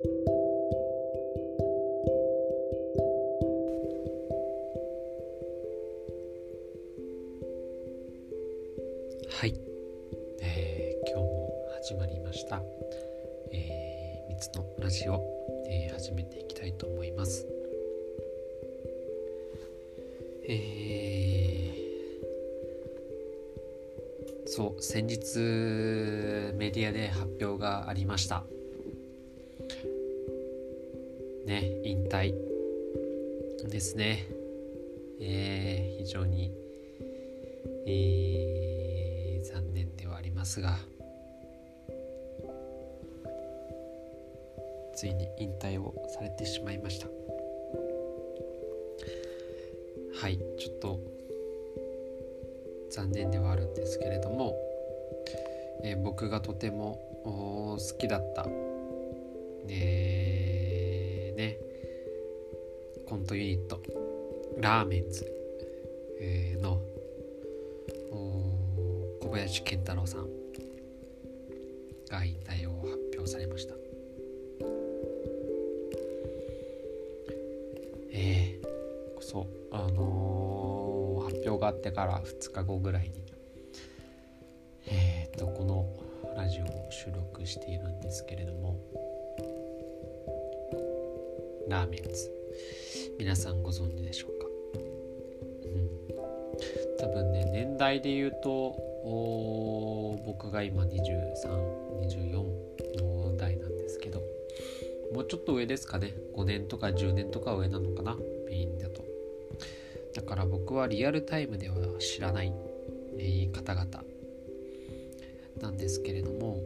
はい、えー、今日も始まりました、えー、つのラジオ、えー、始めていきたいと思います。えー、そう先日メディアで発表がありました。ね引退ですね。えー、非常にえーますがついに引退をされてしまいました。はいちょっと残念ではあるんですけれども、えー、僕がとても好きだった、えー、ねコントユニットラーメンズ、えー、の小林健太郎さんが引退を発表されました。ええー、そうあのー、発表があってから2日後ぐらいにえっ、とこのラジオを収録しているんですけれどもラーメンズ。皆さんご存知でしょうか、うん、多分ね年代で言うと僕が今2324の代なんですけどもうちょっと上ですかね。5年とか10年とか上なのかな？メインだと。だから僕はリアルタイムでは知らない、え、方々なんですけれども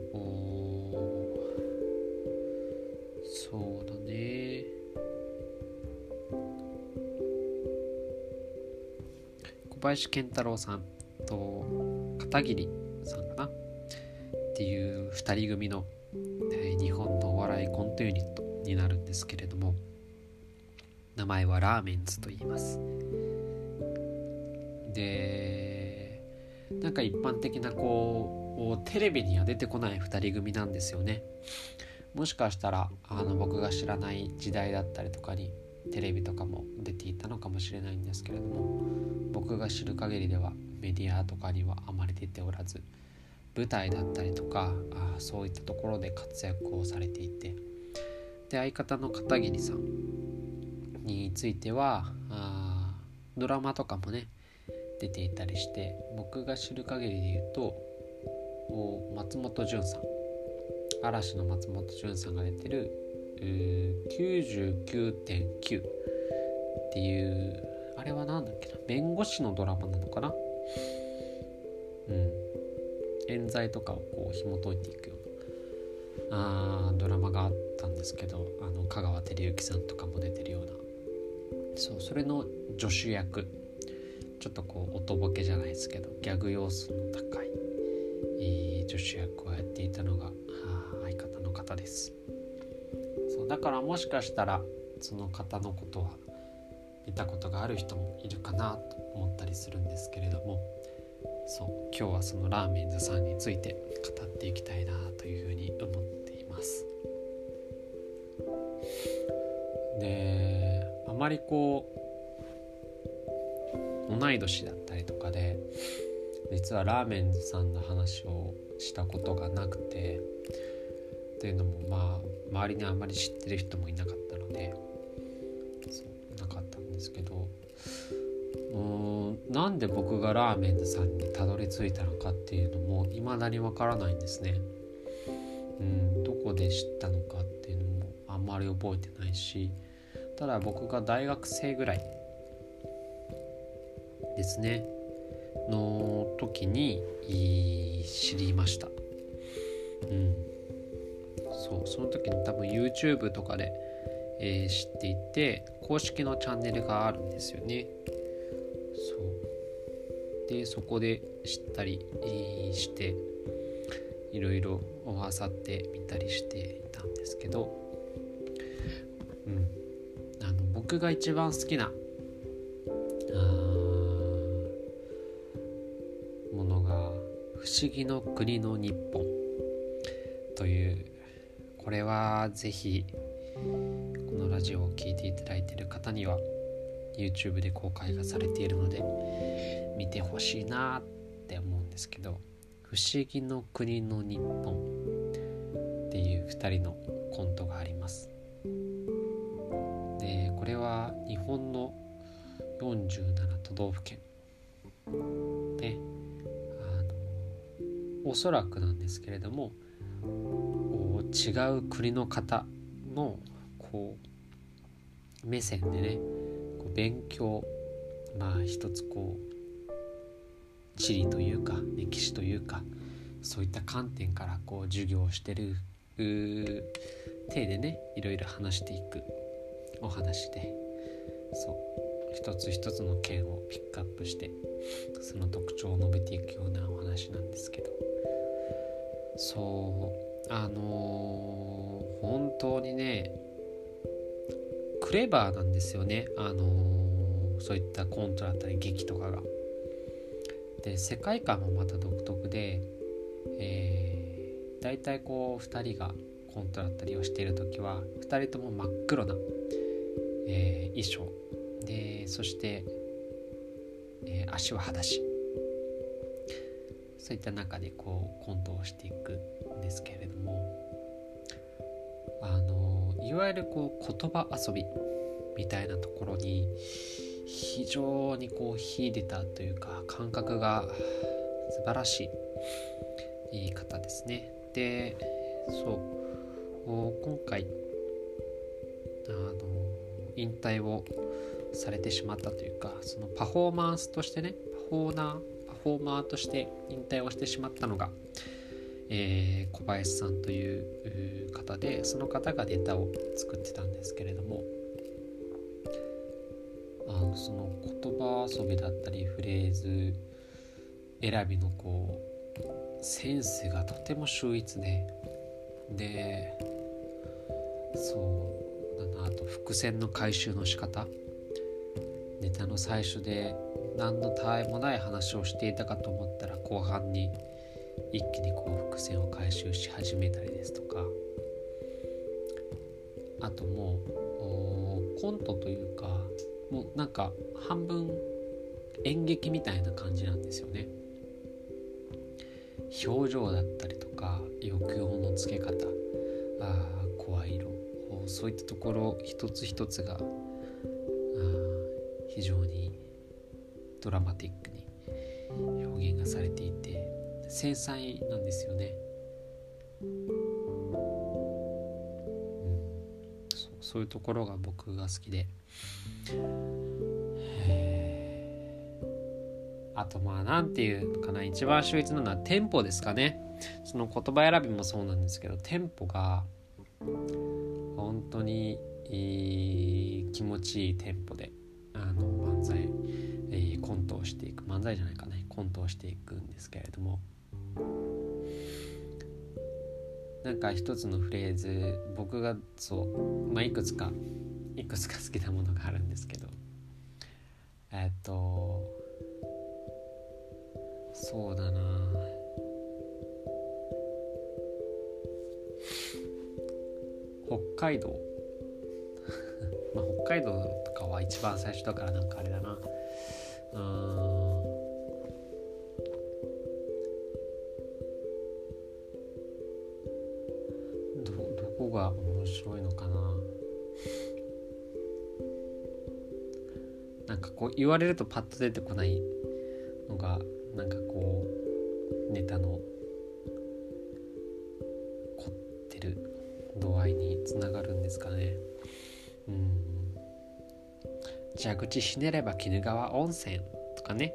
林健太郎さんと片桐さんかな？っていう2人組の、えー、日本のお笑いコントユニットになるんですけれども名前はラーメンズと言います。でなんか一般的なこうテレビには出てこない2人組なんですよね。もしかしたらあの僕が知らない時代だったりとかにテレビとかも出ていたのかもしれないんですけれども僕が知る限りではメディアとかにはあまり出ておらず舞台だったりとかあそういったところで活躍をされていてで相方の片桐さんについてはあドラマとかもね出ていたりして僕が知る限りで言うと松本潤さん嵐の松本潤さんが出てる99.9っていうあれは何だっけな？弁護士のドラマなのかな？うん。冤罪とかをこう紐解いていくようなあドラマがあったんですけどあの香川照之さんとかも出てるような。そうそれの助手役。ちょっとこうおとぼけじゃないですけどギャグ要素の高い、えー、助手役をやっていたのが相方の方です。だからもしかしたらその方のことは見たことがある人もいるかなと思ったりするんですけれどもそう今日はそのラーメンズさんについて語っていきたいなというふうに思っています。であまりこう同い年だったりとかで実はラーメンズさんの話をしたことがなくてというのもまあ周りにあんまり知ってる人もいなかったのでそうなかったんですけどうんなんで僕がラーメンズさんにたどり着いたのかっていうのも未だにわからないんですね。うんどこで知ったのかっていうのもあんまり覚えてないしただ僕が大学生ぐらいですねの時に知りました。うん、その時に多分 YouTube とかで、えー、知っていて公式のチャンネルがあるんですよね。でそこで知ったりしていろいろあさってみたりしていたんですけど、うん、あの僕が一番好きなものが「不思議の国の日本」これはぜひこのラジオを聴いていただいている方には YouTube で公開がされているので見てほしいなって思うんですけど「不思議の国の日本」っていう2人のコントがあります。でこれは日本の47都道府県。であのおそらくなんですけれども違う国の方のこう目線でねこう勉強まあ一つこう地理というか歴史というかそういった観点からこう授業をしてる体でねいろいろ話していくお話でそう一つ一つの県をピックアップしてその特徴を述べていくようなお話なんですけどそうあのー、本当にねクレバーなんですよね。あのー、そういったコントだったり劇とかが。で世界観もまた独特で、えー、大体こう2人がコントだったりをしている時は2人とも真っ黒な、えー、衣装。でそして、えー、足は裸足。そういった中でこうコントをしていくんですけれどもあのいわゆるこう言葉遊びみたいなところに非常にこう秀でたというか感覚が素晴らしいいい方ですね。でそう今回あの引退をされてしまったというかそのパフォーマンスとしてねパフォーナーフォーマーとして引退をしてしまったのが、えー、小林さんという方でその方がネタを作ってたんですけれどもあのその言葉遊びだったりフレーズ選びのこうセンスがとても秀逸ででそうだなあと伏線の回収の仕方。ネタの最初で何のたわいもない話をしていたかと思ったら後半に一気にこう伏線を回収し始めたりですとか。あともうコントというかもうなんか半分演劇みたいな感じなんですよね。表情だったりとか抑揚のつけ方あ声色そういったところ一つ一つが非常にドラマティックに表現がされていて繊細なんですよね、うん、そそういうところが僕が好きで。あとまあ何て言うのかな一番秀逸なのはテンポですかね。その言葉選びもそうなんですけどテンポが本当にいい気持ちいいテンポであの漫才、コントをしていく漫才じゃないかねコントをしていくんですけれども。なんか一つのフレーズ僕がそうまあいくつかいくつか好きなものがあるんですけど。えっとそうだな。北海道。まあ北海道とかは一番最初だからなんかあれだな。うんどどこが面白いのかな？なんかこう言われるとパッと出てこないのがなんかこうネタの凝ってる度合いにつながるんですかね。蛇口ひねれば鬼怒川温泉とかね。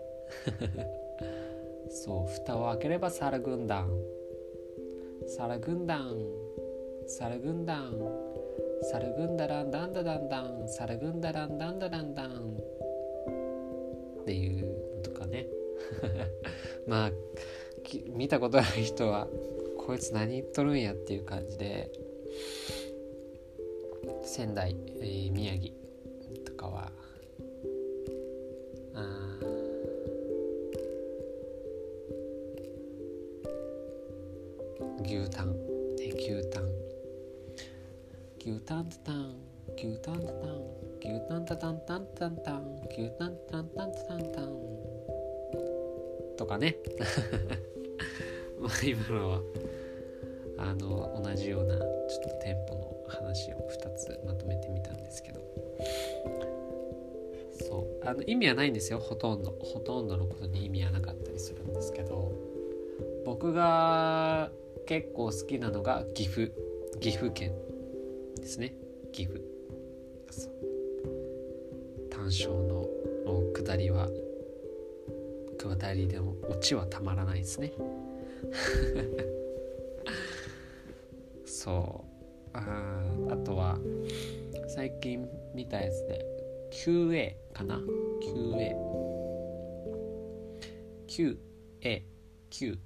そう蓋を開ければ猿軍団。猿軍団。猿軍団。猿軍だらんだんだだんだん。猿軍だらんだんだだんだん。っていうのとかね。まあ見たことない人はこいつ何言っとるんやっていう感じで。仙台、えー、宮城。ンタンタンタンタンタンタンタンタン。とかね。まあ今のはあの同じようなちょっとテンポの話を2つまとめてみたんですけど。そう。あの意味はないんですよ。ほとんど。ほとんどのことに意味はなかったりするんですけど。僕が結構好きなのが岐阜。岐阜県ですね。岐阜。そう。単勝の下りは下りでもオチはたまらないですね。そう。ああとは最近見たやつで QA かな？QA QA QA っ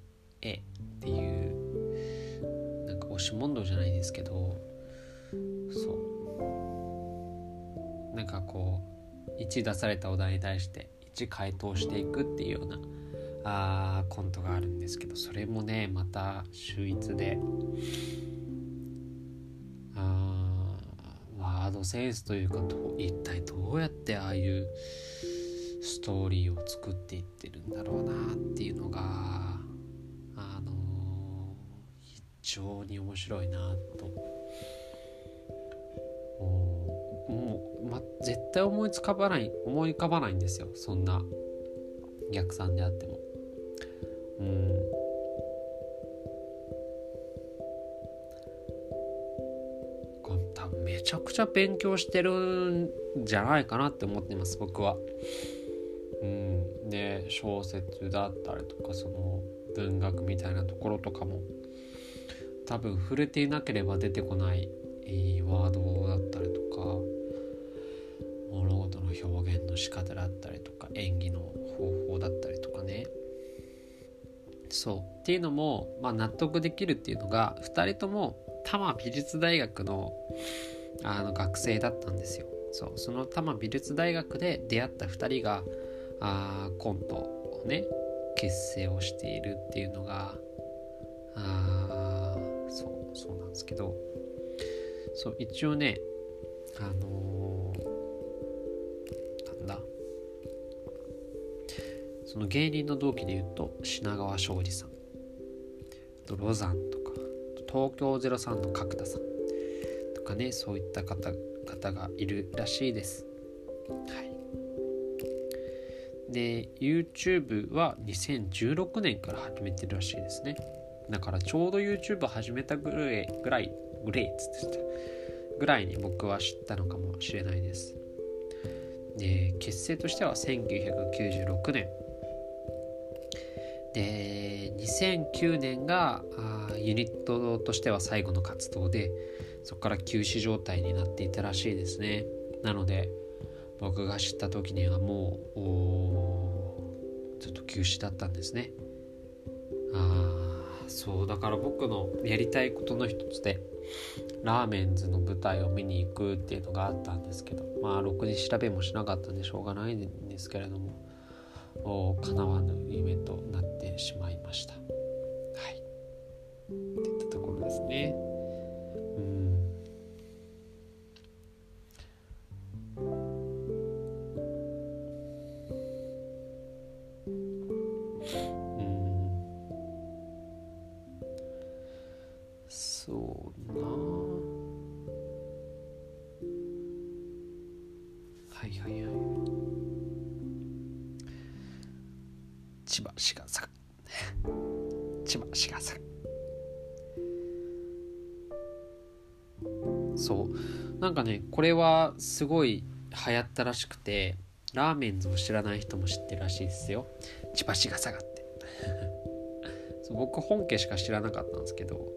ていうなんか押し問答じゃないですけどそう。なんかこう1出されたお題に対して1回答していくっていうようなあコントがあるんですけどそれもねまた秀逸であワードセンスというか一体どうやってああいうストーリーを作っていってるんだろうなっていうのがあの非常に面白いなとま、絶対思いつかばない思い浮かばないんですよ。そんな逆算であっても。うん。多分めちゃくちゃ勉強してるんじゃないかなって思ってます僕は。うん、で小説だったりとかその文学みたいなところとかも多分触れていなければ出てこない,いいワードだったりとか。物事の表現の仕方だったりとか演技の方法だったりとかね。そう。っていうのも、まあ、納得できるっていうのが2人とも多摩美術大学のあの学生だったんですよ。そう。その多摩美術大学で出会った2人があコントをね結成をしているっていうのがあそうそうなんですけど。そう一応ねあのー、その芸人の同期で言うと品川庄司さん。とロザンとか東京03の角田さんとかねそういった方方がいるらしいです。はい。で YouTube は2016年から始めてるらしいですね。だからちょうど YouTube 始めたぐらいぐらいぐらいっつってぐらいに僕は知ったのかもしれないです。で結成としては1996年で2009年がユニットとしては最後の活動でそこから休止状態になっていたらしいですね。なので僕が知った時にはもうちょっと休止だったんですね。ああそうだから僕のやりたいことの一つでラーメンズの舞台を見に行くっていうのがあったんですけどまあろくに調べもしなかったんでしょうがないんですけれども叶わぬ夢となってしまいました。はい。といったところですね。千葉市がさ千葉市がさそう。なんかねこれはすごい流行ったらしくてラーメンズを知らない人も知ってるらしいですよ。千葉市が下がって。そう僕本家しか知らなかったんですけど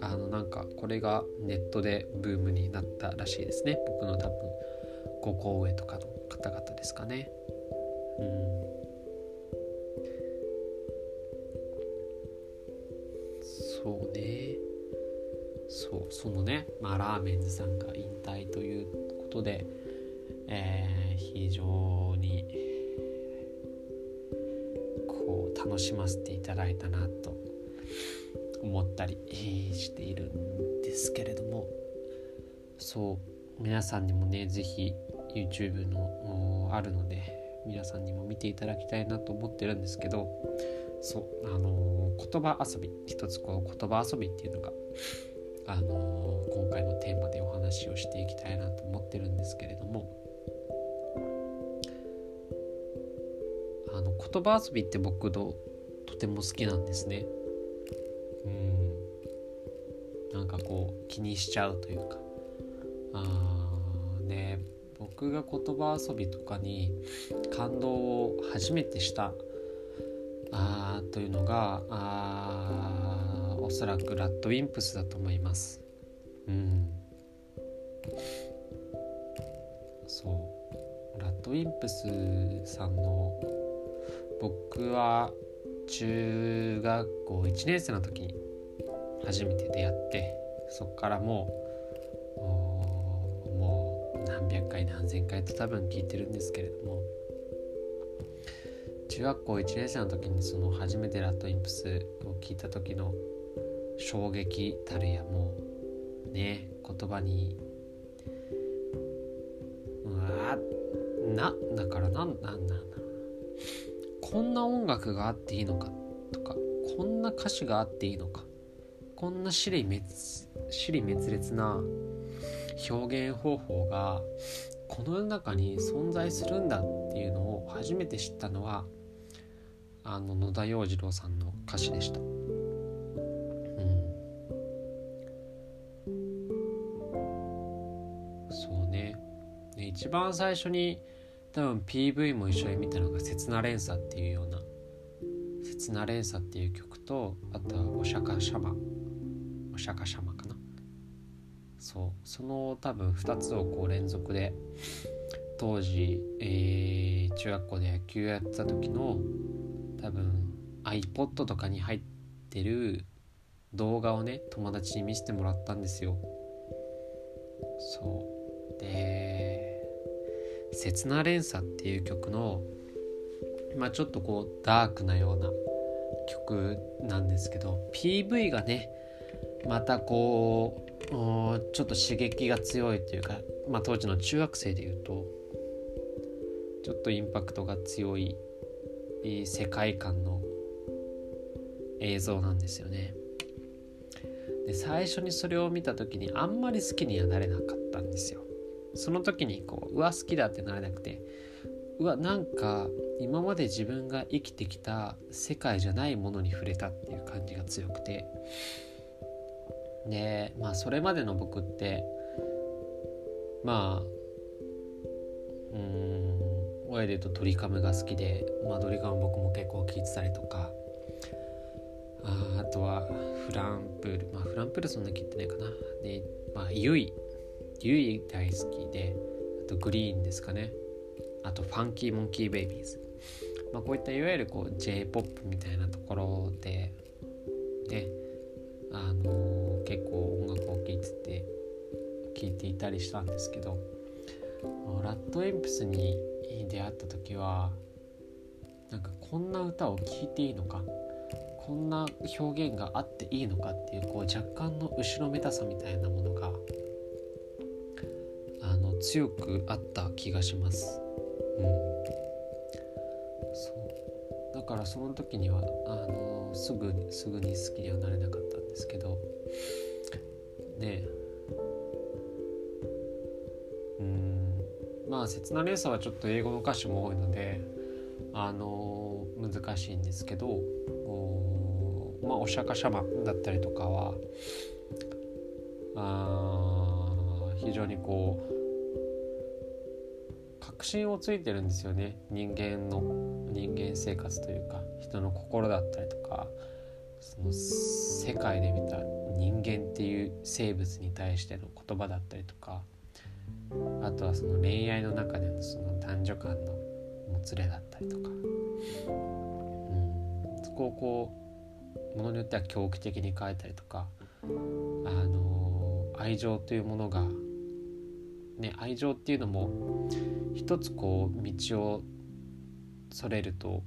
あのなんかこれがネットでブームになったらしいですね。僕の多分5個上とかの方々ですかね。うん。そうね。そうそのね、まあ、ラーメンズさんが引退ということで、えー、非常にこう楽しませていただいたなと思ったりしているんですけれどもそう皆さんにもね是非 YouTube のあるので皆さんにも見ていただきたいなと思ってるんですけどそうあのー、言葉遊び一つこう言葉遊びっていうのがあのー、今回のテーマでお話をしていきたいなと思ってるんですけれどもあの言葉遊びって僕ととても好きなんですね。うんなんかこう気にしちゃうというかあね僕が言葉遊びとかに感動を初めてしたあというのがあおそらくラッドウィンプスだと思います。うん、そうラッドウィンプスさんの僕は中学校1年生の時に初めて出会ってそっからもうもう何百回何千回と多分聞いてるんですけれども中学校1年生の時にその初めてラットインプスを聞いた時の衝撃たるやもうね言葉にうわなだからなんなんなんこんな音楽があっていいのかとかこんな歌詞があっていいのかこんな尻滅尻滅裂な表現方法がこの世の中に存在するんだっていうのを初めて知ったのはあの野田洋次郎さんの歌詞でした。うん。そうね。一番最初に多分 PV も一緒に見たのが「刹那連鎖」っていうような「刹那連鎖」っていう曲とあとは「お釈迦シャマ」「お釈迦シャマ」かな。そう。その多分2つをこう連続で当時、えー、中学校で野球やってた時の多分 iPod とかに入ってる動画をね友達に見せてもらったんですよ。そう。で「刹那連鎖」っていう曲のまあちょっとこうダークなような曲なんですけど PV がねまたこうちょっと刺激が強いというか、まあ、当時の中学生でいうとちょっとインパクトが強い世界観の映像なんですよね。で最初にそれを見た時にあんまり好きにはなれなかったんですよ。その時にこううわ好きだってなれなくてうわなんか今まで自分が生きてきた世界じゃないものに触れたっていう感じが強くて。でまあそれまでの僕ってまあうん親で言うとドリカムが好きで、まあ、ドリカム僕も結構聴いてたりとか。ああとはフランプール。まあフランプールそんな聴いてないかな。でまあユイ。ユイ大好きであとグリーンですかね。あとファンキーモンキーベイビーズ。まあこういったいわゆるこう J-POP みたいなところでねあのー、結構音楽を聴いてて聴いていたりしたんですけどラッドエンプスに出会った時はなんかこんな歌を聴いていいのか？こんな表現があっていいのかっていうこう若干の後ろめたさみたいなものがあの強くあった気がします。うん、そう。だからその時にはあのすぐにすぐに好きにはなれなかったんですけど。ねまあ刹那連鎖はちょっと英語の歌詞も多いのであの難しいんですけどおまあお釈迦様だったりとかはあ非常にこう確信をついてるんですよね。人間の人間生活というか人の心だったりとかその世界で見た人間っていう生物に対しての言葉だったりとか。あとはその恋愛の中でのその男女間のもつれだったりとか、うん、そこをこうものによっては狂気的に変えたりとかあの愛情というものがね愛情っていうのも一つこう道をそれると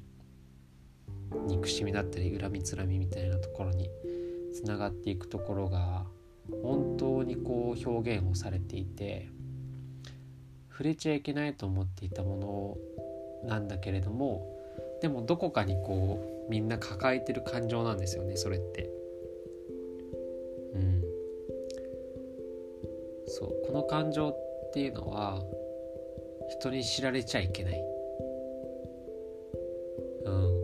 憎しみだったり恨みつらみみたいなところにつながっていくところが本当にこう表現をされていて触れちゃいけないと思っていたものなんだけれどもでもどこかにこうみんな抱えてる感情なんですよねそれって。うん。そうこの感情っていうのは人に知られちゃいけない。うん。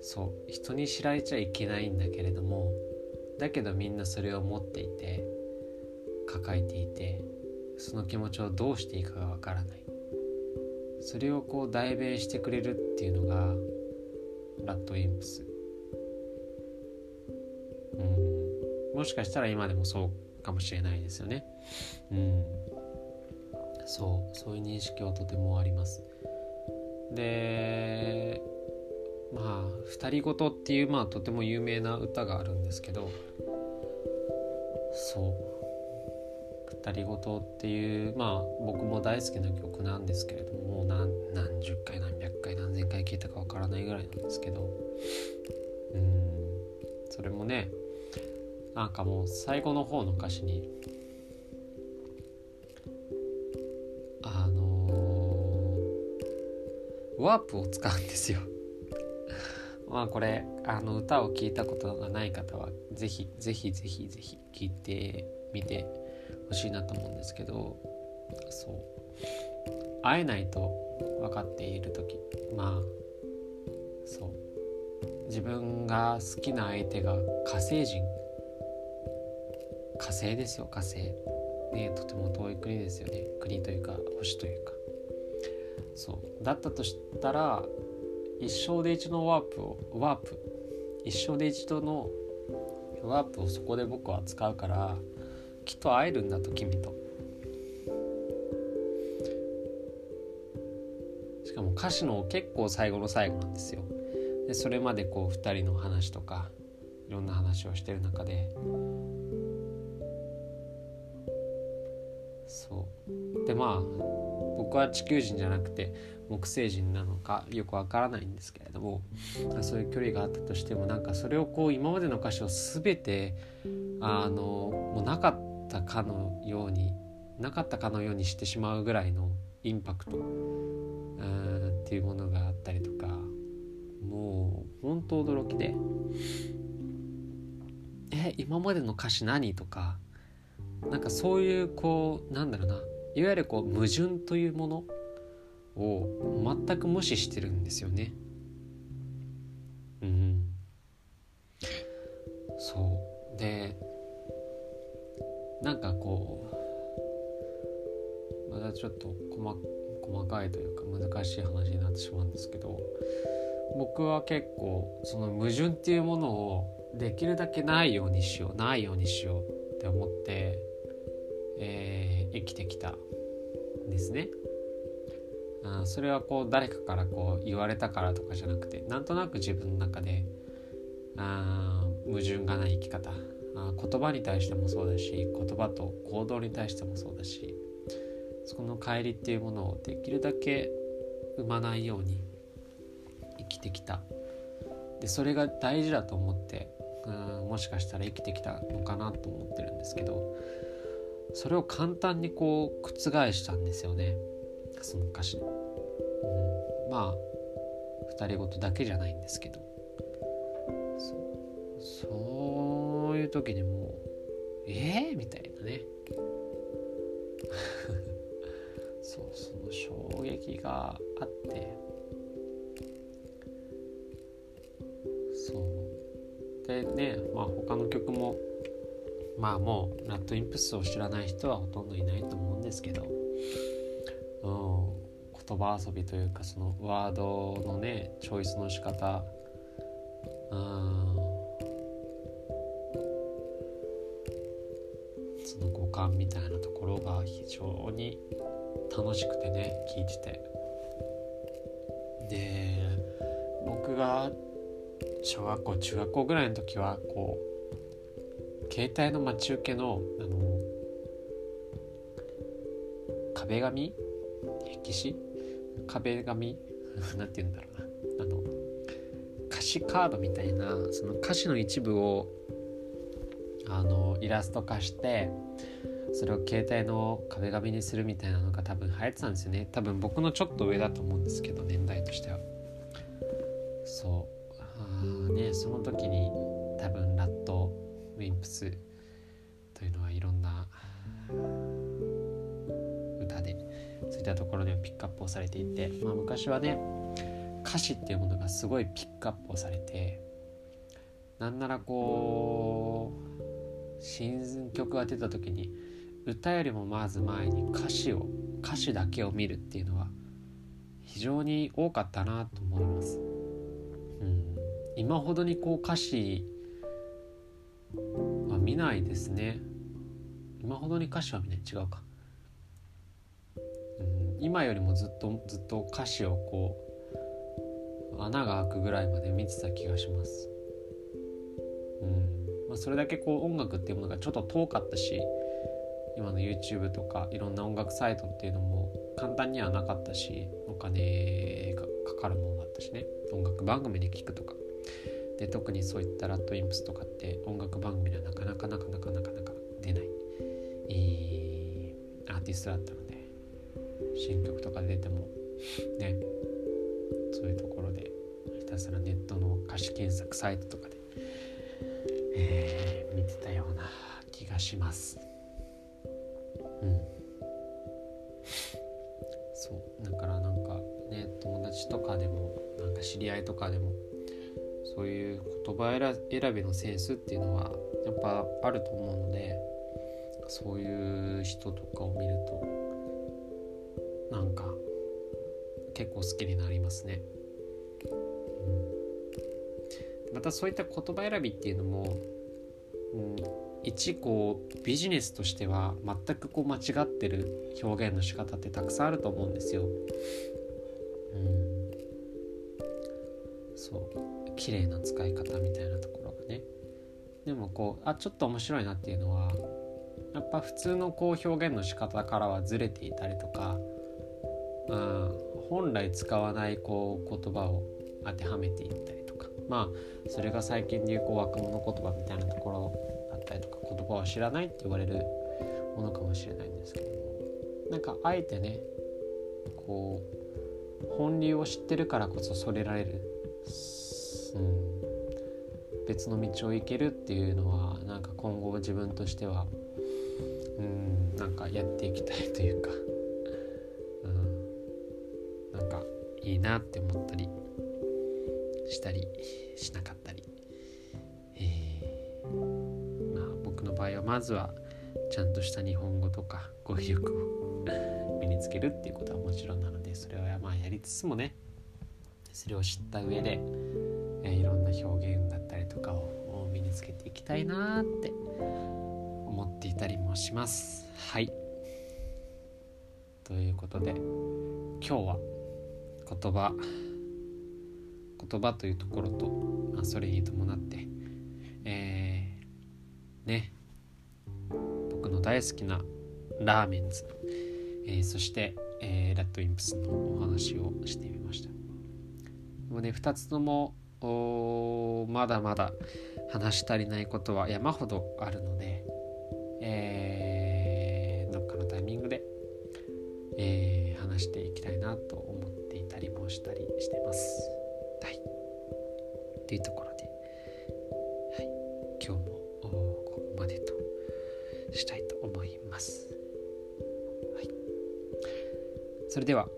そう人に知られちゃいけないんだけれどもだけどみんなそれを持っていて抱えていてその気持ちをどうしていいかがわからない。それをこう代弁してくれるっていうのがラッドインプス。うん。もしかしたら今でもそうかもしれないですよね。うん。そう。そういう認識はとてもあります。でまあ「二人ごと」っていうまあとても有名な歌があるんですけどそう「二人ごと」っていうまあ僕も大好きな曲なんですけれども何何十回何百回何千回聴いたかわからないぐらいなんですけど。うん。それもねなんかもう最後の方の歌詞にあのー、ワープを使うんですよ。まあこれあの歌を聴いたことがない方はぜひぜひぜひぜひ聴いてみてほしいなと思うんですけどそう。会えないと分かっている時まあそう。自分が好きな相手が火星人。火星ですよ火星。ねとても遠い国ですよね。国というか星というか。そう。だったとしたら一生で一度のワープをワープ。一生で一度のワープをそこで僕は使うからきっと会えるんだと君と。しかも歌詞の結構最後の最後なんですよ。でそれまでこう2人の話とかいろんな話をしてる中で。そう。でまあ僕は地球人じゃなくて木星人なのかよくわからないんですけれどもそういう距離があったとしてもなんかそれをこう今までの歌詞を全てあのもうなかったたかのようになかったかのようにしてしまうぐらいのインパクトっていうものがあったりとかもう本当驚きで「え今までの歌詞何?」とかなんかそういうこうなんだろうないわゆるこう矛盾というものを全く無視してるんですよね。なんかこうまだちょっと細細かいというか難しい話になってしまうんですけど僕は結構その矛盾っていうものをできるだけないようにしようないようにしようって思って、えー、生きてきたんですね。あそれはこう誰かからこう言われたからとかじゃなくてなんとなく自分の中であ矛盾がない生き方あ言葉に対してもそうだし言葉と行動に対してもそうだしそこの帰りっていうものをできるだけ生まないように生きてきた。でそれが大事だと思ってうんもしかしたら生きてきたのかなと思ってるんですけどそれを簡単にこう覆したんですよね。その歌詞、うん、まあ二人ごとだけじゃないんですけど。そうそういう時にもうええー、みたいなね。そうその衝撃があって。そう。でねまあ他の曲もまあもうラットインプスを知らない人はほとんどいないと思うんですけど。うん、言葉遊びというかそのワードのねチョイスの仕方。うん。感みたいなところが非常に楽しくてね聞いてて。で僕が小学校中学校ぐらいの時はこう携帯の待ち受けのあの壁紙？壁紙？壁紙？なんて言うんだろうな。あの歌詞カードみたいなその歌詞の一部をあのイラスト化してそれを携帯の壁紙にするみたいなのが多分流行ってたんですよね。多分僕のちょっと上だと思うんですけど年代としては。そう。ああねその時に多分ラットウィンプスというのはいろんな歌でそういったところでピックアップをされていて、まあ、昔はね歌詞っていうものがすごいピックアップをされてなんならこう新曲が出た時に歌よりもまず前に歌詞を歌詞だけを見るっていうのは非常に多かったなと思います。うん、今ほどにこう歌詞は見ないですね。今ほどに歌詞は見ない違うか。うん、今よりもずっとずっと歌詞をこう穴が開くぐらいまで見てた気がします。うんまあ、それだけこう音楽っていうものがちょっと遠かったし今の YouTube とかいろんな音楽サイトっていうのも簡単にはなかったしお金がかかるものだったしね。音楽番組で聴くとか。で特にそういったラッドインプスとかって音楽番組ではなかなかなかなかなかなか出ない、えー、アーティストだったので新曲とか出てもねそういうところでひたすらネットの歌詞検索サイトとかで、えー、見てたような気がします。うん。そう。だからなんかね友達とかでもなんか知り合いとかでもそういう言葉選びのセンスっていうのはやっぱあると思うのでそういう人とかを見るとなんか結構好きになりますね。うん、またそういった言葉選びっていうのも、うん、一こうビジネスとしては全くこう間違ってる表現の仕方ってたくさんあると思うんですよ。うん、そう綺麗な使い方みたいなところがね。でもこうあちょっと面白いなっていうのはやっぱ普通のこう表現の仕方からはずれていたりとか、うん、本来使わないこう言葉を当てはめていったりとかまあそれが最近流行若者言葉みたいなところったりとか言葉を知らないって言われるものかもしれないんですけども。なんかあえてねこう本流を知ってるからこそそれられる、うん、別の道を行けるっていうのはなんか今後自分としてはうんなんかやっていきたいというか、うん、なんかいいなって思ったりしたりしなかったり。まずはちゃんとした日本語とか語彙力を身につけるっていうことはもちろんなのでそれはまあやりつつもねそれを知った上で、えいろんな表現だったりとかを身につけていきたいなって思っていたりもします。はい。ということで今日は言葉言葉というところと、まあ、それに伴ってえー、ね大好きなラーメンズ、えー、そして、えー、ラッドインプスのお話をしてみましたもうね2つともまだまだ話し足りないことは山ほどあるので、えー、どっかのタイミングで、えー、話していきたいなと思っていたりもしたりしてます。はい。というところでは。